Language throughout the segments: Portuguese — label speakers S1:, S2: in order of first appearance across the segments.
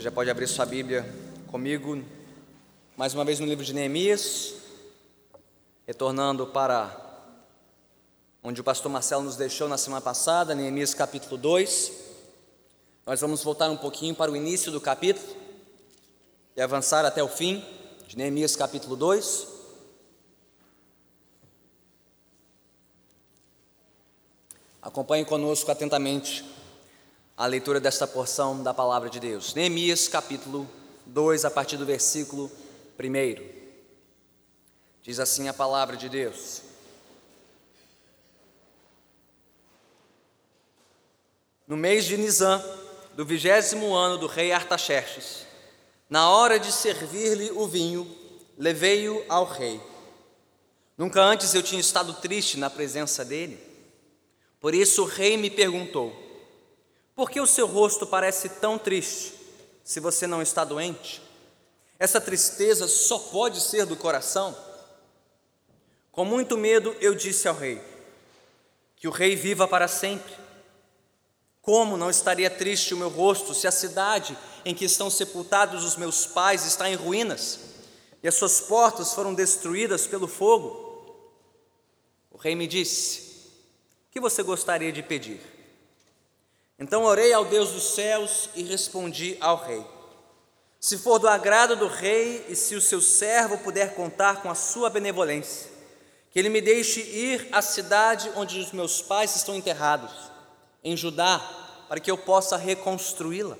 S1: Você já pode abrir sua Bíblia comigo, mais uma vez no livro de Neemias, retornando para onde o pastor Marcelo nos deixou na semana passada, Neemias capítulo 2. Nós vamos voltar um pouquinho para o início do capítulo e avançar até o fim de Neemias capítulo 2. Acompanhe conosco atentamente a leitura desta porção da palavra de Deus. Neemias capítulo 2, a partir do versículo 1. Diz assim a palavra de Deus: No mês de Nisan, do vigésimo ano do rei Artaxerxes, na hora de servir-lhe o vinho, levei-o ao rei. Nunca antes eu tinha estado triste na presença dele. Por isso o rei me perguntou: por que o seu rosto parece tão triste se você não está doente? Essa tristeza só pode ser do coração? Com muito medo eu disse ao rei: Que o rei viva para sempre. Como não estaria triste o meu rosto se a cidade em que estão sepultados os meus pais está em ruínas e as suas portas foram destruídas pelo fogo? O rei me disse: O que você gostaria de pedir? Então orei ao Deus dos céus e respondi ao rei: Se for do agrado do rei e se o seu servo puder contar com a sua benevolência, que ele me deixe ir à cidade onde os meus pais estão enterrados, em Judá, para que eu possa reconstruí-la.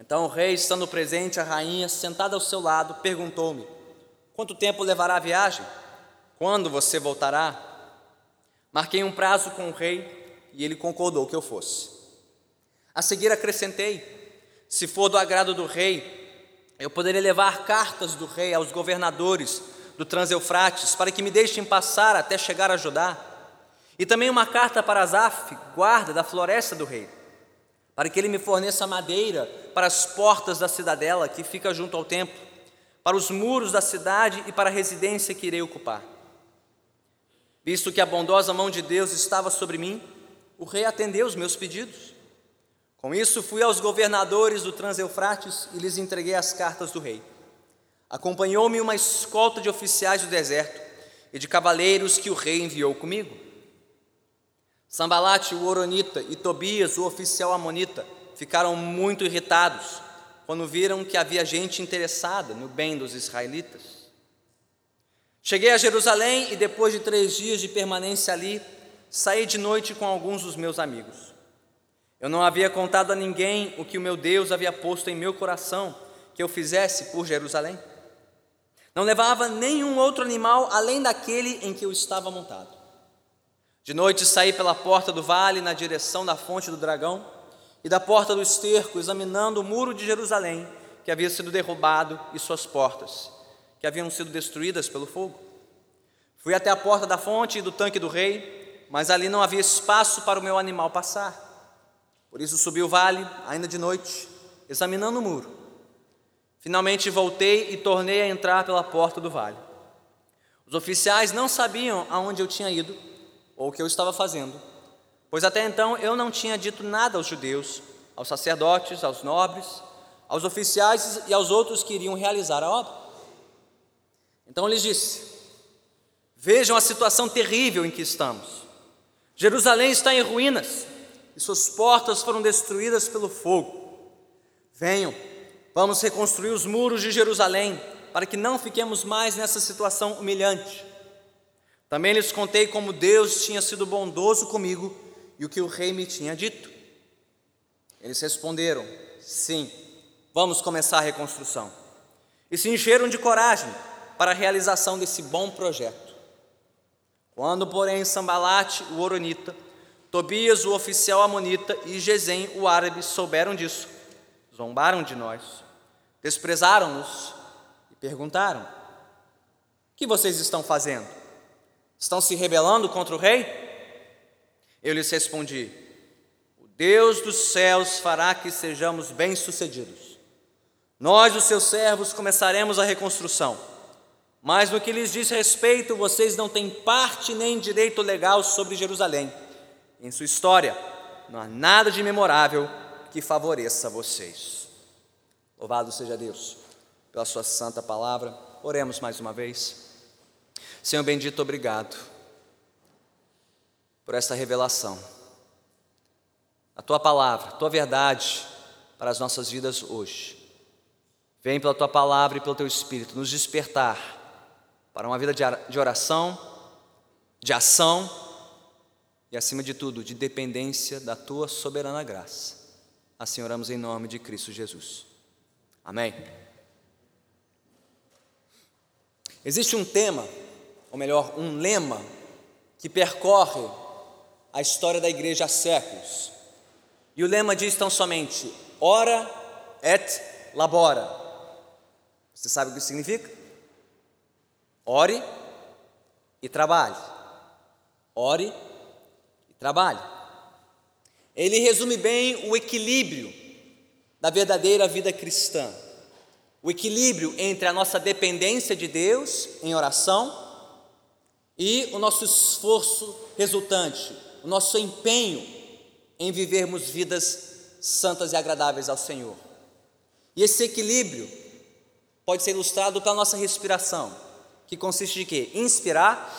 S1: Então o rei, estando presente, a rainha, sentada ao seu lado, perguntou-me: Quanto tempo levará a viagem? Quando você voltará? Marquei um prazo com o rei e ele concordou que eu fosse. A seguir acrescentei: se for do agrado do rei, eu poderia levar cartas do rei aos governadores do Transeufrates para que me deixem passar até chegar a Judá, e também uma carta para Asaf, guarda da floresta do rei, para que ele me forneça madeira para as portas da cidadela que fica junto ao templo, para os muros da cidade e para a residência que irei ocupar. Visto que a bondosa mão de Deus estava sobre mim, o rei atendeu os meus pedidos. Com isso, fui aos governadores do Transeufrates e lhes entreguei as cartas do rei. Acompanhou-me uma escolta de oficiais do deserto e de cavaleiros que o rei enviou comigo. Sambalate, o Oronita, e Tobias, o oficial amonita, ficaram muito irritados quando viram que havia gente interessada no bem dos israelitas. Cheguei a Jerusalém e, depois de três dias de permanência ali, saí de noite com alguns dos meus amigos. Eu não havia contado a ninguém o que o meu Deus havia posto em meu coração que eu fizesse por Jerusalém. Não levava nenhum outro animal além daquele em que eu estava montado. De noite saí pela porta do vale na direção da fonte do dragão e da porta do esterco, examinando o muro de Jerusalém, que havia sido derrubado, e suas portas, que haviam sido destruídas pelo fogo. Fui até a porta da fonte e do tanque do rei, mas ali não havia espaço para o meu animal passar. Por isso subi o vale, ainda de noite, examinando o muro. Finalmente voltei e tornei a entrar pela porta do vale. Os oficiais não sabiam aonde eu tinha ido ou o que eu estava fazendo, pois até então eu não tinha dito nada aos judeus, aos sacerdotes, aos nobres, aos oficiais e aos outros que iriam realizar a obra. Então lhes disse: Vejam a situação terrível em que estamos. Jerusalém está em ruínas e suas portas foram destruídas pelo fogo. Venham, vamos reconstruir os muros de Jerusalém para que não fiquemos mais nessa situação humilhante. Também lhes contei como Deus tinha sido bondoso comigo e o que o rei me tinha dito. Eles responderam: Sim, vamos começar a reconstrução. E se encheram de coragem para a realização desse bom projeto. Quando, porém, Sambalate, o Oronita, Tobias, o oficial amonita, e Gesem, o árabe, souberam disso, zombaram de nós, desprezaram-nos e perguntaram: O que vocês estão fazendo? Estão se rebelando contra o rei? Eu lhes respondi: O Deus dos céus fará que sejamos bem-sucedidos. Nós, os seus servos, começaremos a reconstrução mas no que lhes diz respeito, vocês não têm parte nem direito legal sobre Jerusalém. Em sua história, não há nada de memorável que favoreça vocês. Louvado seja Deus pela Sua santa palavra. Oremos mais uma vez. Senhor bendito, obrigado por esta revelação. A Tua palavra, a Tua verdade para as nossas vidas hoje. Vem pela Tua palavra e pelo Teu Espírito nos despertar para uma vida de oração, de ação e, acima de tudo, de dependência da Tua soberana graça. Assim oramos em nome de Cristo Jesus. Amém. Existe um tema, ou melhor, um lema, que percorre a história da igreja há séculos. E o lema diz tão somente: ora et labora. Você sabe o que significa? Ore e trabalhe. Ore e trabalhe. Ele resume bem o equilíbrio da verdadeira vida cristã. O equilíbrio entre a nossa dependência de Deus em oração e o nosso esforço resultante, o nosso empenho em vivermos vidas santas e agradáveis ao Senhor. E esse equilíbrio pode ser ilustrado pela nossa respiração, que consiste de quê? Inspirar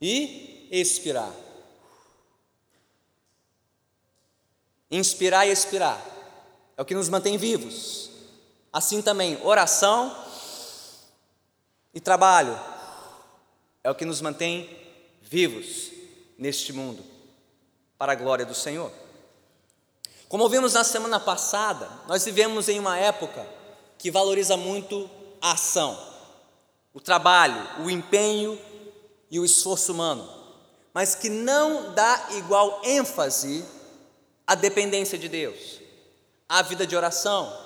S1: e expirar. Inspirar e expirar é o que nos mantém vivos. Assim também, oração e trabalho é o que nos mantém vivos neste mundo, para a glória do Senhor. Como vimos na semana passada, nós vivemos em uma época que valoriza muito a ação, o trabalho, o empenho e o esforço humano, mas que não dá igual ênfase à dependência de Deus a vida de oração.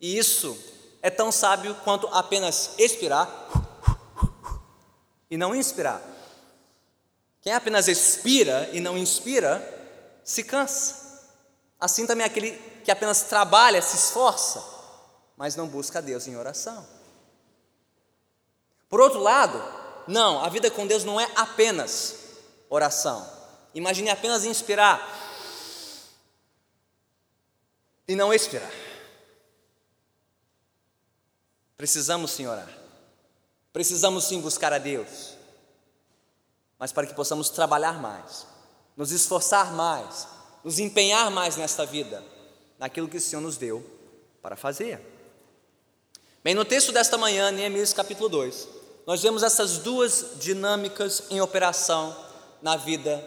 S1: E isso é tão sábio quanto apenas expirar e não inspirar. Quem apenas expira e não inspira, se cansa. Assim também aquele que apenas trabalha, se esforça, mas não busca Deus em oração. Por outro lado, não, a vida com Deus não é apenas oração. Imagine apenas inspirar e não expirar. Precisamos sim orar. Precisamos sim buscar a Deus. Mas para que possamos trabalhar mais, nos esforçar mais, nos empenhar mais nesta vida, naquilo que o Senhor nos deu para fazer. Bem, no texto desta manhã, Neemias capítulo 2, nós vemos essas duas dinâmicas em operação na vida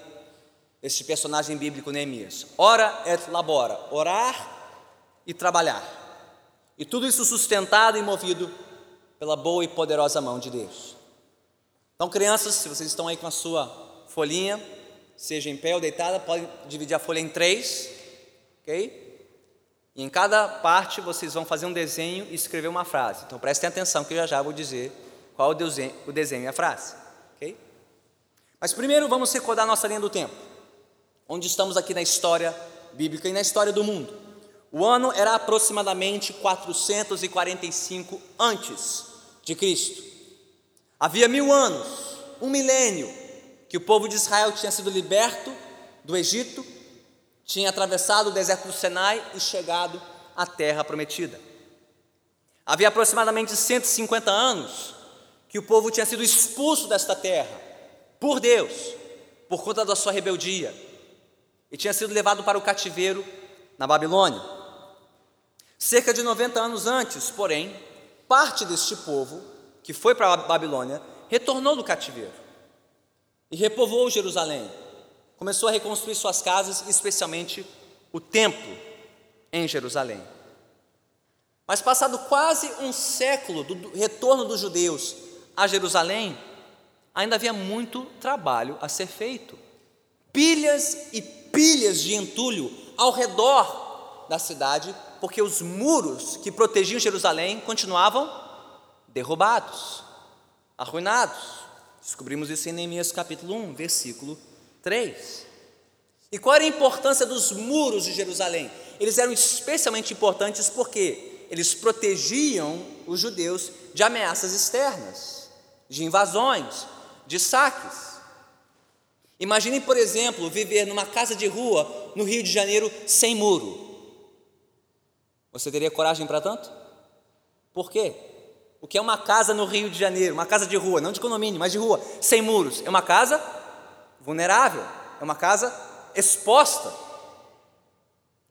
S1: deste personagem bíblico Neemias. Ora et labora, orar e trabalhar. E tudo isso sustentado e movido pela boa e poderosa mão de Deus. Então, crianças, se vocês estão aí com a sua folhinha, seja em pé ou deitada, pode dividir a folha em três, ok? E em cada parte vocês vão fazer um desenho e escrever uma frase. Então prestem atenção que eu já já vou dizer qual o desenho, e a frase, ok? Mas primeiro vamos recordar nossa linha do tempo, onde estamos aqui na história bíblica e na história do mundo. O ano era aproximadamente 445 antes de Cristo. Havia mil anos, um milênio, que o povo de Israel tinha sido liberto do Egito, tinha atravessado o deserto do Sinai e chegado à terra prometida. Havia aproximadamente 150 anos que o povo tinha sido expulso desta terra por Deus, por conta da sua rebeldia, e tinha sido levado para o cativeiro na Babilônia. Cerca de 90 anos antes, porém, parte deste povo, que foi para a Babilônia, retornou do cativeiro e repovoou Jerusalém. Começou a reconstruir suas casas, especialmente o templo em Jerusalém. Mas, passado quase um século do retorno dos judeus a Jerusalém, ainda havia muito trabalho a ser feito. Pilhas e pilhas de entulho ao redor da cidade porque os muros que protegiam Jerusalém continuavam derrubados, arruinados. Descobrimos isso em Neemias capítulo 1, versículo 3. E qual era a importância dos muros de Jerusalém? Eles eram especialmente importantes porque eles protegiam os judeus de ameaças externas, de invasões, de saques. Imagine, por exemplo, viver numa casa de rua no Rio de Janeiro sem muro. Você teria coragem para tanto? Por quê? O que é uma casa no Rio de Janeiro, uma casa de rua, não de condomínio, mas de rua, sem muros? É uma casa vulnerável, é uma casa exposta.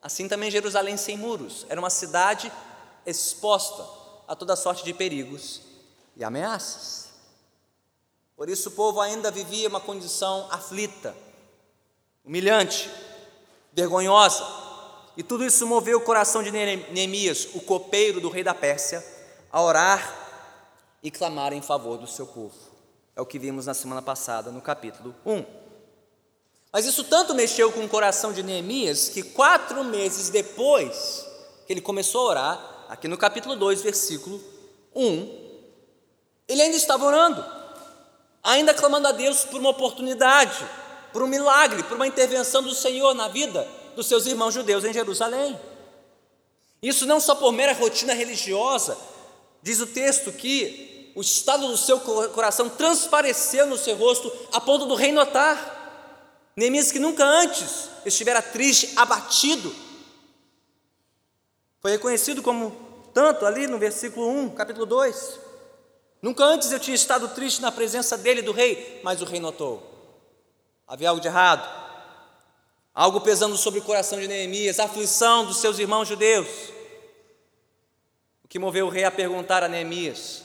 S1: Assim também Jerusalém sem muros, era uma cidade exposta a toda sorte de perigos e ameaças. Por isso o povo ainda vivia uma condição aflita, humilhante, vergonhosa. E tudo isso moveu o coração de Neemias, o copeiro do rei da Pérsia, a orar e clamar em favor do seu povo. É o que vimos na semana passada, no capítulo 1. Mas isso tanto mexeu com o coração de Neemias que quatro meses depois que ele começou a orar, aqui no capítulo 2, versículo 1, ele ainda estava orando ainda clamando a Deus por uma oportunidade, por um milagre, por uma intervenção do Senhor na vida dos seus irmãos judeus em Jerusalém. Isso não só por mera rotina religiosa, diz o texto que o estado do seu coração transpareceu no seu rosto a ponto do rei notar. Neemias que nunca antes estivera triste, abatido, foi reconhecido como tanto ali no versículo 1, capítulo 2. Nunca antes eu tinha estado triste na presença dele, do rei, mas o rei notou. Havia algo de errado, algo pesando sobre o coração de Neemias, a aflição dos seus irmãos judeus. O que moveu o rei a perguntar a Neemias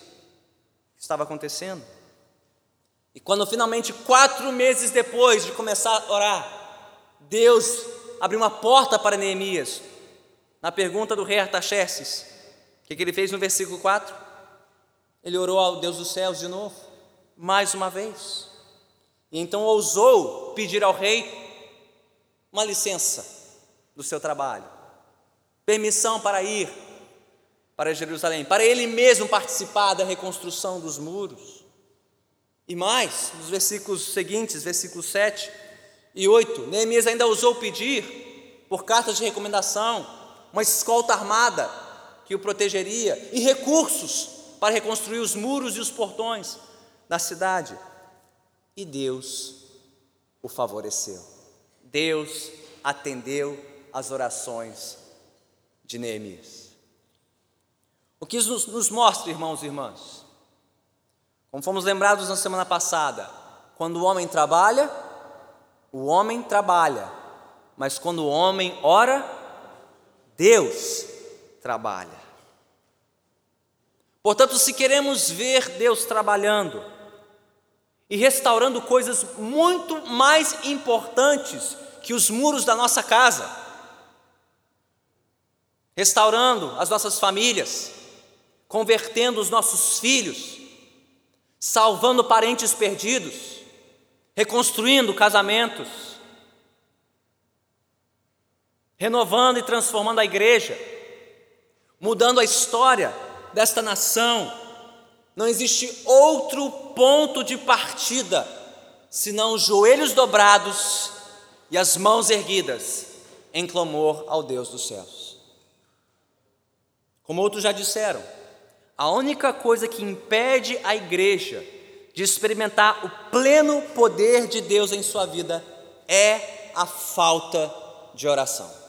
S1: o que estava acontecendo. E quando finalmente, quatro meses depois de começar a orar, Deus abriu uma porta para Neemias. Na pergunta do rei Artaxerxes, o que, que ele fez no versículo 4? Ele orou ao Deus dos céus de novo, mais uma vez. E então ousou pedir ao rei uma licença do seu trabalho, permissão para ir para Jerusalém, para ele mesmo participar da reconstrução dos muros. E mais, nos versículos seguintes, versículos 7 e 8, Neemias ainda ousou pedir, por cartas de recomendação, uma escolta armada que o protegeria e recursos para reconstruir os muros e os portões da cidade. E Deus o favoreceu. Deus atendeu às orações de Neemias. O que isso nos mostra, irmãos e irmãs? Como fomos lembrados na semana passada, quando o homem trabalha, o homem trabalha, mas quando o homem ora, Deus trabalha. Portanto, se queremos ver Deus trabalhando e restaurando coisas muito mais importantes que os muros da nossa casa, restaurando as nossas famílias, convertendo os nossos filhos, salvando parentes perdidos, reconstruindo casamentos, renovando e transformando a igreja, mudando a história desta nação, não existe outro ponto de partida senão os joelhos dobrados e as mãos erguidas em clamor ao Deus dos céus. Como outros já disseram, a única coisa que impede a igreja de experimentar o pleno poder de Deus em sua vida é a falta de oração.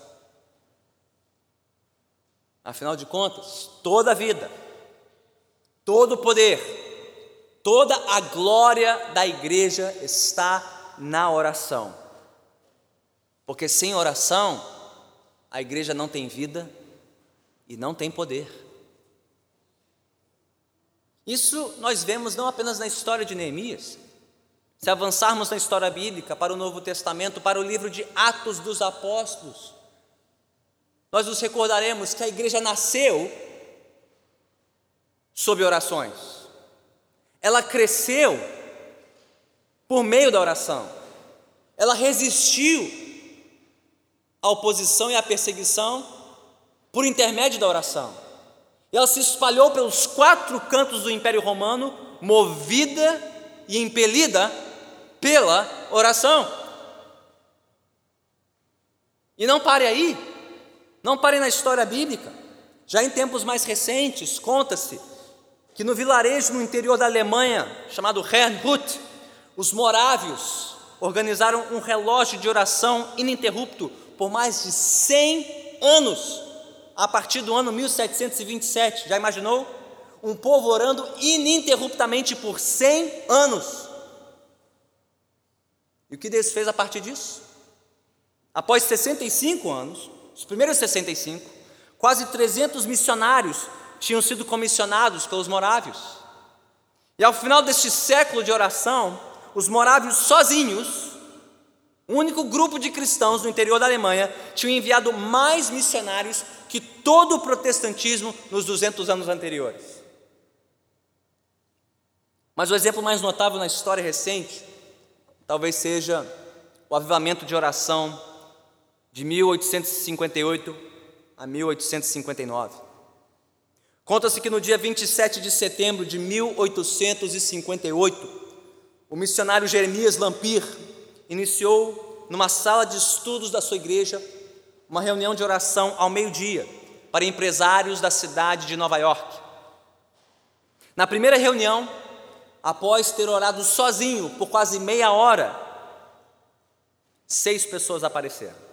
S1: Afinal de contas, toda a vida, todo o poder, toda a glória da igreja está na oração. Porque sem oração, a igreja não tem vida e não tem poder. Isso nós vemos não apenas na história de Neemias, se avançarmos na história bíblica para o Novo Testamento, para o livro de Atos dos Apóstolos, nós nos recordaremos que a igreja nasceu sob orações. Ela cresceu por meio da oração. Ela resistiu à oposição e à perseguição por intermédio da oração. Ela se espalhou pelos quatro cantos do Império Romano, movida e impelida pela oração. E não pare aí. Não pare na história bíblica. Já em tempos mais recentes, conta-se que no vilarejo no interior da Alemanha, chamado Herrnhut, os morávios organizaram um relógio de oração ininterrupto por mais de 100 anos. a partir do ano 1727. Já imaginou? Um povo orando ininterruptamente por 100 anos. E o que Deus fez a partir disso? Após 65 anos, os primeiros 65, quase 300 missionários tinham sido comissionados pelos morávios. E ao final deste século de oração, os morávios sozinhos, o único grupo de cristãos no interior da Alemanha, tinham enviado mais missionários que todo o protestantismo nos 200 anos anteriores. Mas o exemplo mais notável na história recente talvez seja o avivamento de oração de 1858 a 1859. Conta-se que no dia 27 de setembro de 1858, o missionário Jeremias Lampir iniciou numa sala de estudos da sua igreja uma reunião de oração ao meio-dia para empresários da cidade de Nova York. Na primeira reunião, após ter orado sozinho por quase meia hora, seis pessoas apareceram,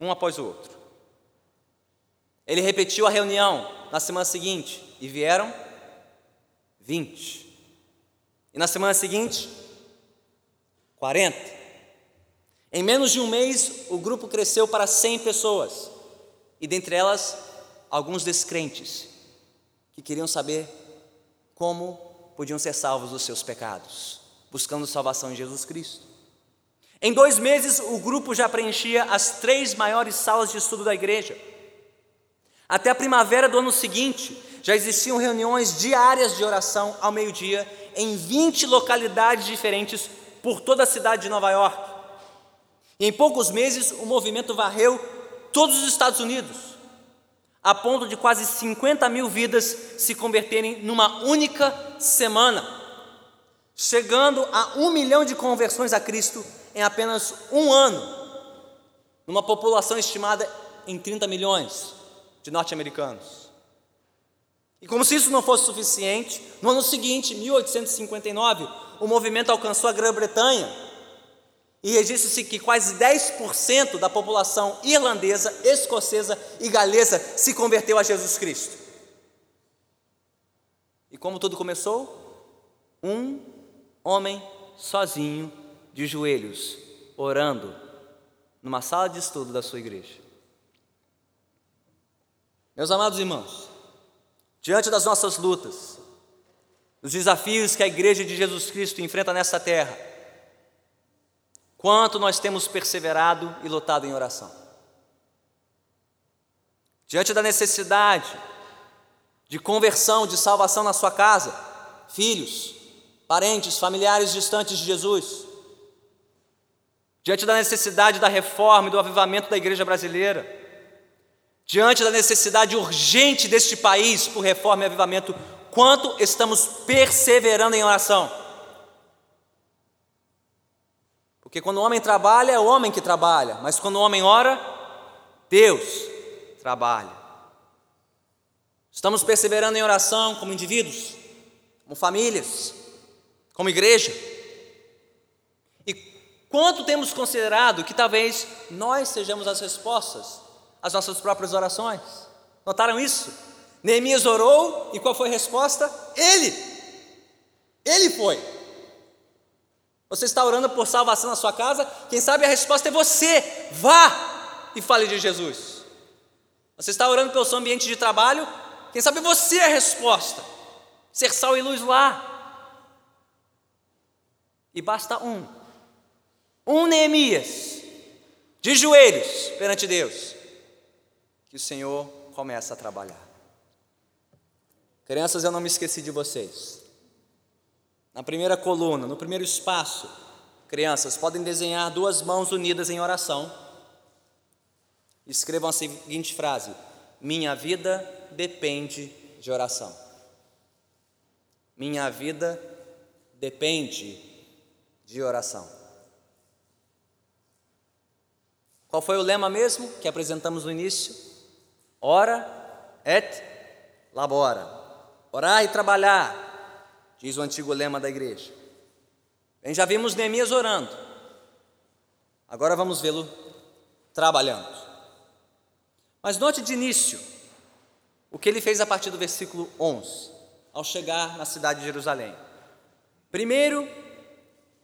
S1: um após o outro. Ele repetiu a reunião na semana seguinte e vieram 20. E na semana seguinte, 40. Em menos de um mês, o grupo cresceu para 100 pessoas, e dentre elas, alguns descrentes, que queriam saber como podiam ser salvos dos seus pecados, buscando salvação em Jesus Cristo. Em dois meses, o grupo já preenchia as três maiores salas de estudo da igreja. Até a primavera do ano seguinte, já existiam reuniões diárias de oração ao meio-dia em 20 localidades diferentes por toda a cidade de Nova York. E em poucos meses, o movimento varreu todos os Estados Unidos, a ponto de quase 50 mil vidas se converterem numa única semana, chegando a um milhão de conversões a Cristo em apenas um ano, numa população estimada em 30 milhões de norte-americanos. E como se isso não fosse suficiente, no ano seguinte, 1859, o movimento alcançou a Grã-Bretanha e registra-se que quase 10% da população irlandesa, escocesa e galesa se converteu a Jesus Cristo. E como tudo começou? Um homem sozinho, de joelhos, orando, numa sala de estudo da sua igreja. Meus amados irmãos, diante das nossas lutas, dos desafios que a Igreja de Jesus Cristo enfrenta nessa terra, quanto nós temos perseverado e lutado em oração. Diante da necessidade de conversão, de salvação na sua casa, filhos, parentes, familiares distantes de Jesus, diante da necessidade da reforma e do avivamento da igreja brasileira, diante da necessidade urgente deste país por reforma e avivamento, quanto estamos perseverando em oração? Porque quando o homem trabalha, é o homem que trabalha, mas quando o homem ora, Deus trabalha. Estamos perseverando em oração como indivíduos, como famílias, como igreja. Quanto temos considerado que talvez nós sejamos as respostas as nossas próprias orações. Notaram isso? Neemias orou e qual foi a resposta? Ele. Ele foi. Você está orando por salvação na sua casa? Quem sabe a resposta é você. Vá e fale de Jesus. Você está orando pelo seu ambiente de trabalho? Quem sabe você é a resposta. Ser sal e luz lá. E basta um. Um Neemias, de joelhos perante Deus, que o Senhor começa a trabalhar. Crianças, eu não me esqueci de vocês. Na primeira coluna, no primeiro espaço, crianças podem desenhar duas mãos unidas em oração. Escrevam a seguinte frase: Minha vida depende de oração. Minha vida depende de oração. Qual foi o lema mesmo que apresentamos no início? Ora et labora. Orar e trabalhar, diz o antigo lema da igreja. Bem, já vimos Neemias orando. Agora vamos vê-lo trabalhando. Mas note de início o que ele fez a partir do versículo 11, ao chegar na cidade de Jerusalém. Primeiro,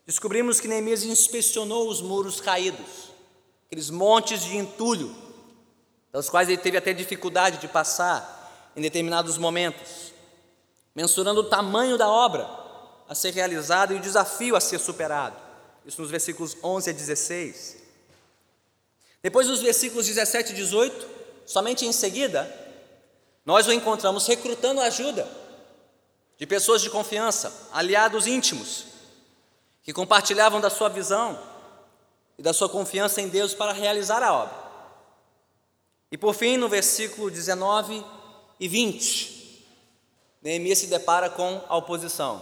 S1: descobrimos que Neemias inspecionou os muros caídos, aqueles montes de entulho, dos quais ele teve até dificuldade de passar em determinados momentos, mensurando o tamanho da obra a ser realizada e o desafio a ser superado. Isso nos versículos 11 a 16. Depois, nos versículos 17 e 18, somente em seguida, nós o encontramos recrutando ajuda de pessoas de confiança, aliados íntimos, que compartilhavam da sua visão e da sua confiança em Deus para realizar a obra. E por fim, no versículo 19 e 20, Neemias se depara com a oposição,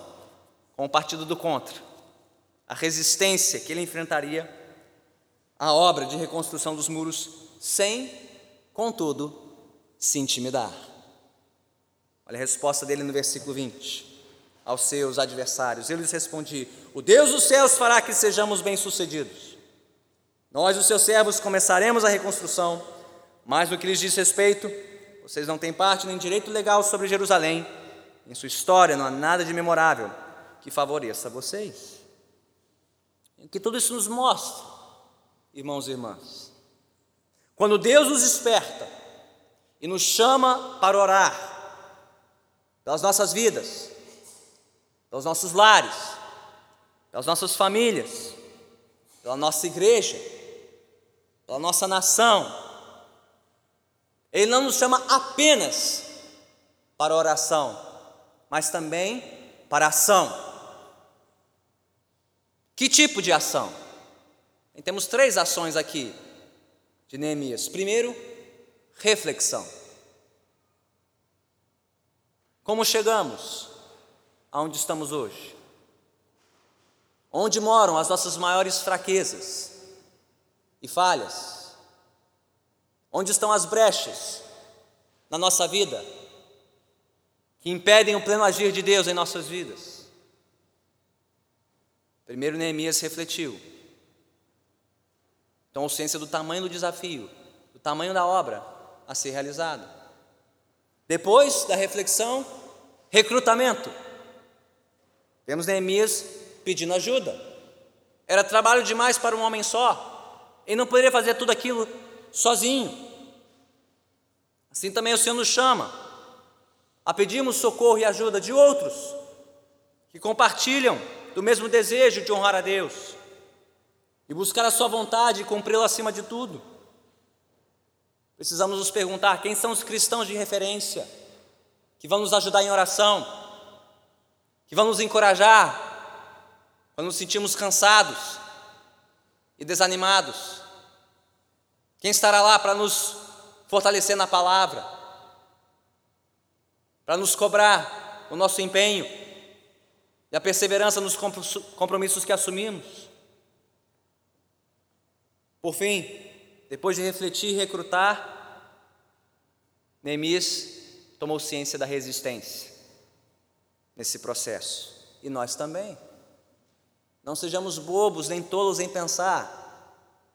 S1: com o partido do contra, a resistência que ele enfrentaria à obra de reconstrução dos muros, sem, contudo, se intimidar. Olha a resposta dele no versículo 20. Aos seus adversários, ele lhes responde: O Deus dos céus fará que sejamos bem-sucedidos. Nós, os seus servos, começaremos a reconstrução, mas no que lhes diz respeito, vocês não têm parte nem direito legal sobre Jerusalém. Em sua história não há nada de memorável que favoreça vocês. O que tudo isso nos mostra, irmãos e irmãs? Quando Deus nos desperta e nos chama para orar, pelas nossas vidas, pelos nossos lares, pelas nossas famílias, pela nossa igreja, pela nossa nação. Ele não nos chama apenas para oração, mas também para ação. Que tipo de ação? E temos três ações aqui de Neemias. Primeiro, reflexão. Como chegamos aonde estamos hoje? Onde moram as nossas maiores fraquezas e falhas? Onde estão as brechas na nossa vida que impedem o pleno agir de Deus em nossas vidas? Primeiro Neemias refletiu. Então, ciência do tamanho do desafio, do tamanho da obra a ser realizada. Depois da reflexão, recrutamento. Vemos Neemias pedindo ajuda. Era trabalho demais para um homem só. Ele não poderia fazer tudo aquilo sozinho. Assim também o Senhor nos chama a pedirmos socorro e ajuda de outros que compartilham do mesmo desejo de honrar a Deus e buscar a Sua vontade e cumpri-la acima de tudo. Precisamos nos perguntar quem são os cristãos de referência que vão nos ajudar em oração, que vão nos encorajar quando nos sentimos cansados e desanimados. Quem estará lá para nos fortalecer na palavra, para nos cobrar o nosso empenho e a perseverança nos compromissos que assumimos. Por fim, depois de refletir e recrutar, Neemias tomou ciência da resistência nesse processo. E nós também. Não sejamos bobos nem tolos em pensar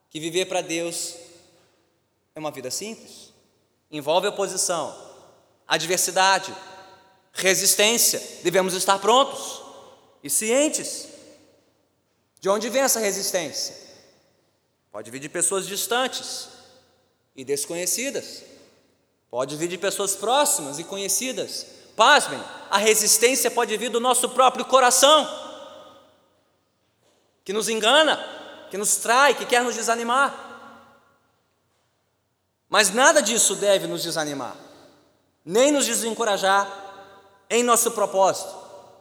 S1: que viver para Deus é uma vida simples. Envolve oposição, adversidade, resistência. Devemos estar prontos e cientes de onde vem essa resistência. Pode vir de pessoas distantes e desconhecidas. Pode vir de pessoas próximas e conhecidas. Pasmem, a resistência pode vir do nosso próprio coração, que nos engana, que nos trai, que quer nos desanimar. Mas nada disso deve nos desanimar, nem nos desencorajar em nosso propósito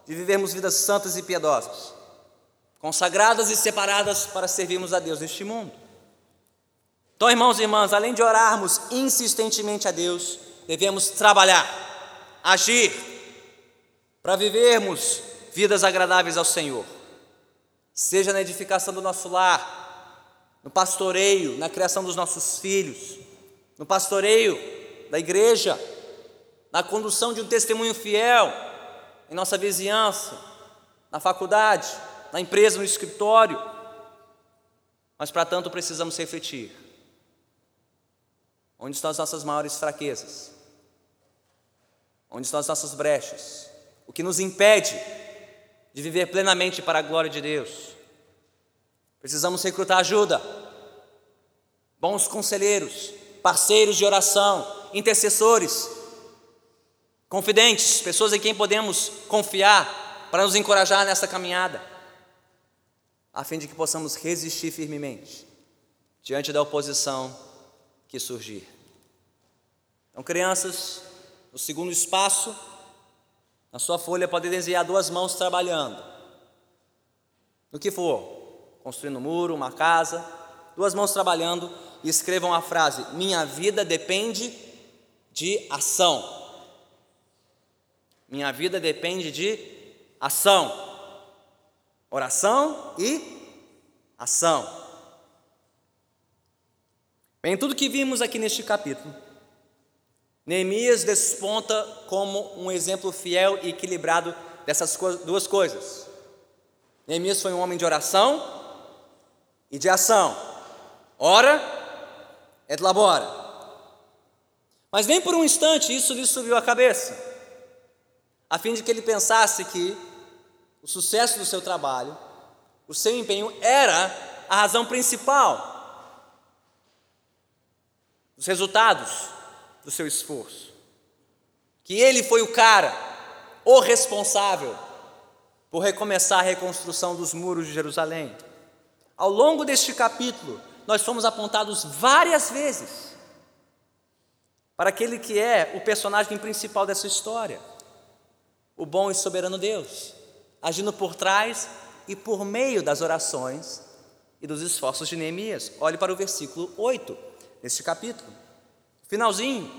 S1: de vivermos vidas santas e piedosas consagradas e separadas para servirmos a Deus neste mundo. Então, irmãos e irmãs, além de orarmos insistentemente a Deus, devemos trabalhar, agir, para vivermos vidas agradáveis ao Senhor, seja na edificação do nosso lar, no pastoreio, na criação dos nossos filhos, no pastoreio da igreja, na condução de um testemunho fiel em nossa vizinhança, na faculdade, na empresa, no escritório. Mas para tanto precisamos refletir. Onde estão as nossas maiores fraquezas? Onde estão as nossas brechas? O que nos impede de viver plenamente para a glória de Deus? Precisamos recrutar ajuda, bons conselheiros, parceiros de oração, intercessores, confidentes, pessoas em quem podemos confiar para nos encorajar nessa caminhada, a fim de que possamos resistir firmemente diante da oposição que surgir. Então, crianças, no segundo espaço, na sua folha pode desenhar duas mãos trabalhando. No que for, construindo um muro, uma casa, duas mãos trabalhando e escrevam a frase: Minha vida depende de ação. Minha vida depende de ação. Oração e ação. Bem, tudo que vimos aqui neste capítulo, Neemias desponta como um exemplo fiel e equilibrado dessas duas coisas. Neemias foi um homem de oração e de ação. Ora et labora. Mas nem por um instante isso lhe subiu à cabeça, a fim de que ele pensasse que o sucesso do seu trabalho, o seu empenho era a razão principal dos resultados do seu esforço. Que ele foi o cara, o responsável por recomeçar a reconstrução dos muros de Jerusalém. Ao longo deste capítulo, nós fomos apontados várias vezes para aquele que é o personagem principal dessa história, o bom e soberano Deus, agindo por trás e por meio das orações e dos esforços de Neemias. Olhe para o versículo 8 neste capítulo. Finalzinho,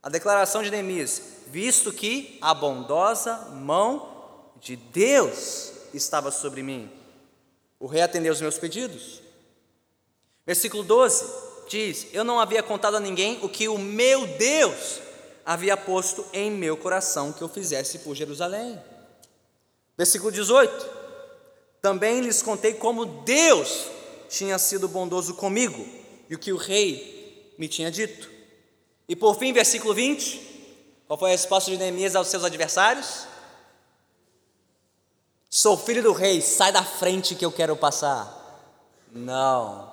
S1: a declaração de Neemias: visto que a bondosa mão de Deus estava sobre mim, o rei atendeu os meus pedidos. Versículo 12 diz: Eu não havia contado a ninguém o que o meu Deus havia posto em meu coração que eu fizesse por Jerusalém. Versículo 18: Também lhes contei como Deus tinha sido bondoso comigo e o que o rei me tinha dito. E por fim, versículo 20, qual foi a resposta de Neemias aos seus adversários? Sou filho do rei, sai da frente que eu quero passar. Não.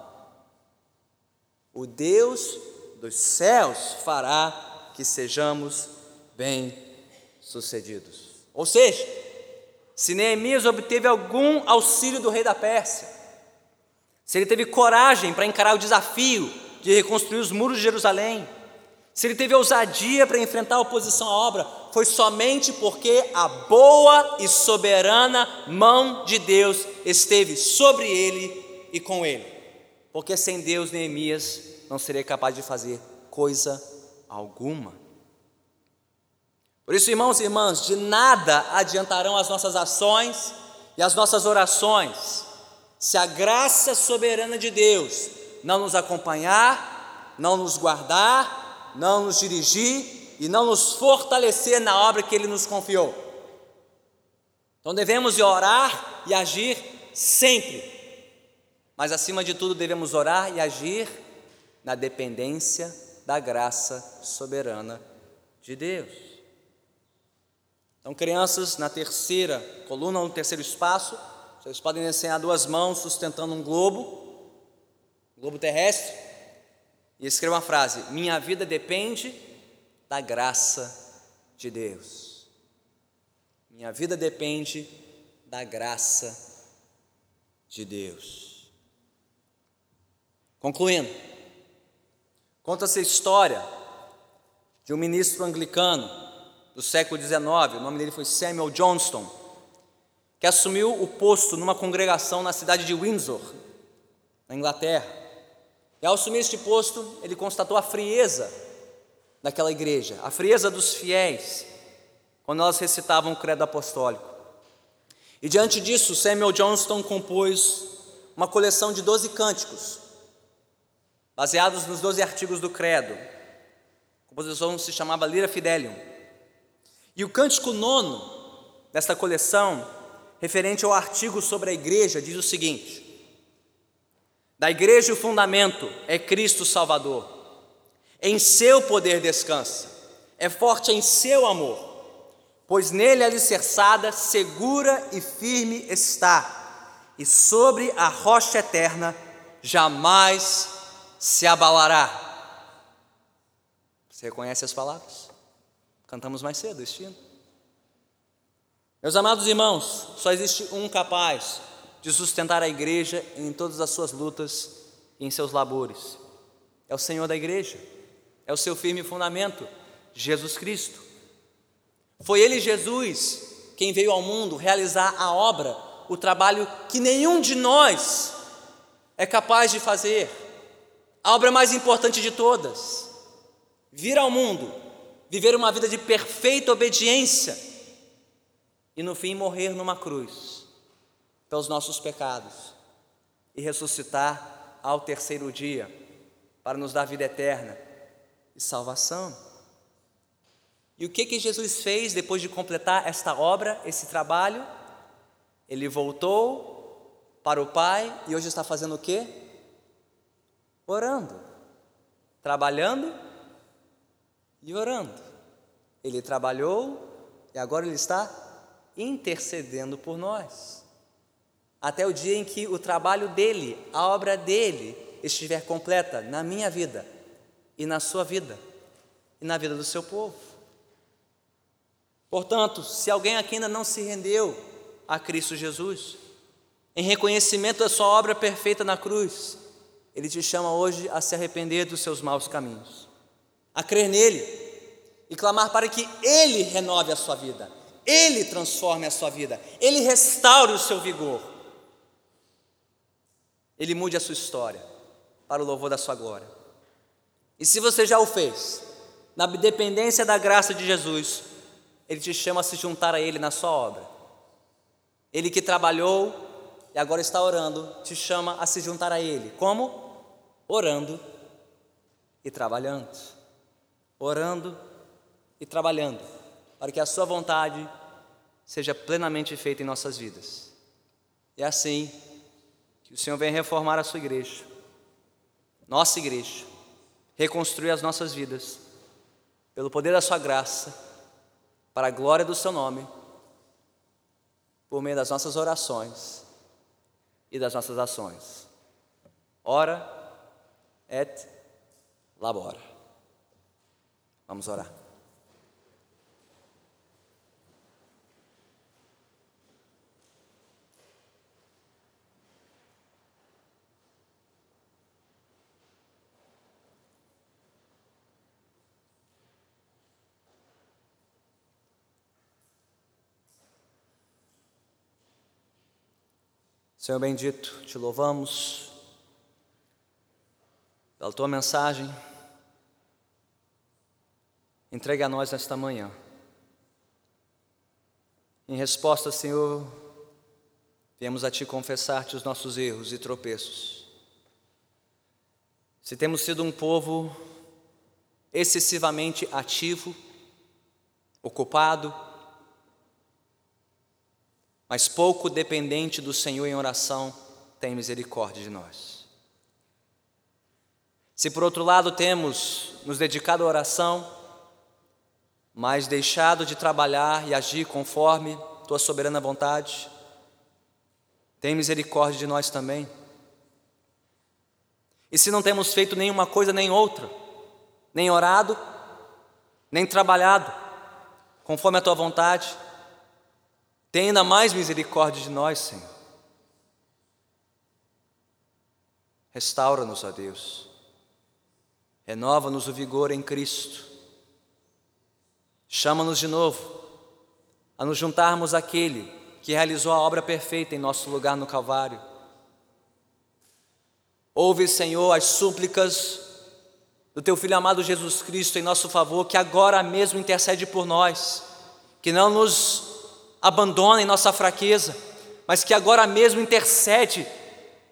S1: O Deus dos céus fará que sejamos bem-sucedidos. Ou seja, se Neemias obteve algum auxílio do rei da Pérsia, se ele teve coragem para encarar o desafio de reconstruir os muros de Jerusalém, se ele teve ousadia para enfrentar a oposição à obra, foi somente porque a boa e soberana mão de Deus esteve sobre ele e com ele. Porque sem Deus, Neemias não seria capaz de fazer coisa alguma. Por isso, irmãos e irmãs, de nada adiantarão as nossas ações e as nossas orações se a graça soberana de Deus não nos acompanhar, não nos guardar, não nos dirigir e não nos fortalecer na obra que Ele nos confiou. Então devemos orar e agir sempre, mas acima de tudo devemos orar e agir na dependência da graça soberana de Deus. Então, crianças, na terceira coluna, no terceiro espaço, vocês podem desenhar duas mãos sustentando um globo, globo terrestre, e escrever uma frase: Minha vida depende da graça de Deus. Minha vida depende da graça de Deus. Concluindo, conta-se a história de um ministro anglicano do século XIX, o nome dele foi Samuel Johnston que assumiu o posto numa congregação na cidade de Windsor, na Inglaterra. E ao assumir este posto, ele constatou a frieza daquela igreja, a frieza dos fiéis, quando elas recitavam o credo apostólico. E diante disso, Samuel Johnston compôs uma coleção de doze cânticos, baseados nos doze artigos do credo. A composição se chamava Lira Fidelium. E o cântico nono desta coleção referente ao artigo sobre a igreja, diz o seguinte: Da igreja o fundamento é Cristo Salvador. Em seu poder descansa, é forte em seu amor, pois nele alicerçada, segura e firme está, e sobre a rocha eterna jamais se abalará. Você reconhece as palavras? Cantamos mais cedo este hino. Meus amados irmãos, só existe um capaz de sustentar a igreja em todas as suas lutas e em seus labores. É o Senhor da igreja, é o seu firme fundamento, Jesus Cristo. Foi Ele, Jesus, quem veio ao mundo realizar a obra, o trabalho que nenhum de nós é capaz de fazer, a obra mais importante de todas vir ao mundo, viver uma vida de perfeita obediência e no fim morrer numa cruz pelos nossos pecados e ressuscitar ao terceiro dia para nos dar vida eterna e salvação. E o que que Jesus fez depois de completar esta obra, esse trabalho? Ele voltou para o Pai e hoje está fazendo o quê? Orando, trabalhando e orando. Ele trabalhou e agora ele está intercedendo por nós. Até o dia em que o trabalho dele, a obra dele, estiver completa na minha vida e na sua vida e na vida do seu povo. Portanto, se alguém aqui ainda não se rendeu a Cristo Jesus, em reconhecimento da sua obra perfeita na cruz, ele te chama hoje a se arrepender dos seus maus caminhos a crer nele e clamar para que ele renove a sua vida, ele transforme a sua vida, ele restaure o seu vigor, ele mude a sua história para o louvor da sua glória. E se você já o fez, na dependência da graça de Jesus, ele te chama a se juntar a ele na sua obra. Ele que trabalhou e agora está orando, te chama a se juntar a ele. Como? Orando e trabalhando orando e trabalhando para que a Sua vontade seja plenamente feita em nossas vidas. É assim que o Senhor vem reformar a Sua igreja, nossa igreja, reconstruir as nossas vidas, pelo poder da Sua graça, para a glória do Seu nome, por meio das nossas orações e das nossas ações. Ora et labora. Vamos orar. Senhor bendito, te louvamos pela tua mensagem entregue a nós nesta manhã. Em resposta, Senhor, viemos a Ti confessar-te os nossos erros e tropeços. Se temos sido um povo excessivamente ativo, ocupado, mas pouco dependente do Senhor em oração, tem misericórdia de nós. Se por outro lado temos nos dedicado à oração, mas deixado de trabalhar e agir conforme tua soberana vontade, tem misericórdia de nós também. E se não temos feito nenhuma coisa nem outra, nem orado, nem trabalhado, conforme a tua vontade, tem ainda mais misericórdia de nós, Senhor. Restaura-nos, ó Deus. Renova-nos o vigor em Cristo Chama-nos de novo a nos juntarmos àquele que realizou a obra perfeita em nosso lugar no Calvário. Ouve, Senhor, as súplicas do Teu Filho amado Jesus Cristo em nosso favor, que agora mesmo intercede por nós, que não nos abandona em nossa fraqueza, mas que agora mesmo intercede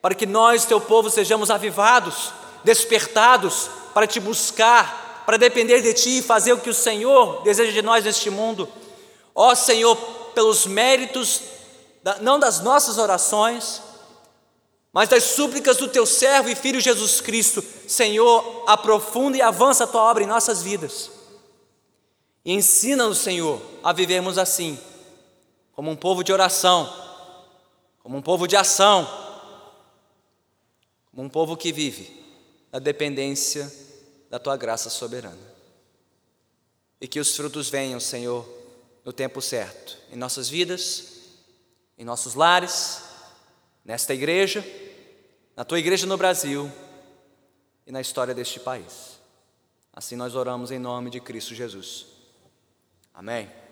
S1: para que nós, Teu povo, sejamos avivados, despertados para Te buscar para depender de Ti e fazer o que o Senhor deseja de nós neste mundo. Ó Senhor, pelos méritos, não das nossas orações, mas das súplicas do teu servo e filho Jesus Cristo, Senhor, aprofunda e avança a tua obra em nossas vidas. E ensina-nos, Senhor, a vivermos assim, como um povo de oração, como um povo de ação, como um povo que vive na dependência da tua graça soberana. E que os frutos venham, Senhor, no tempo certo, em nossas vidas, em nossos lares, nesta igreja, na tua igreja no Brasil e na história deste país. Assim nós oramos em nome de Cristo Jesus. Amém.